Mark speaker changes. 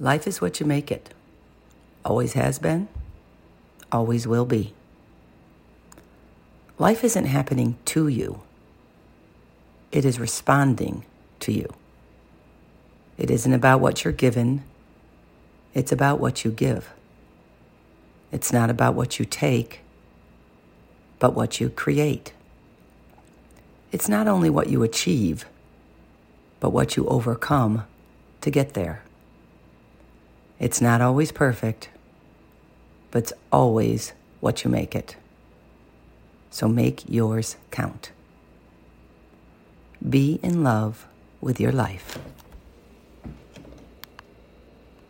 Speaker 1: Life is what you make it. Always has been, always will be. Life isn't happening to you, it is responding to you. It isn't about what you're given, it's about what you give. It's not about what you take, but what you create. It's not only what you achieve, but what you overcome to get there. It's not always perfect, but it's always what you make it. So make yours count. Be in love with your life.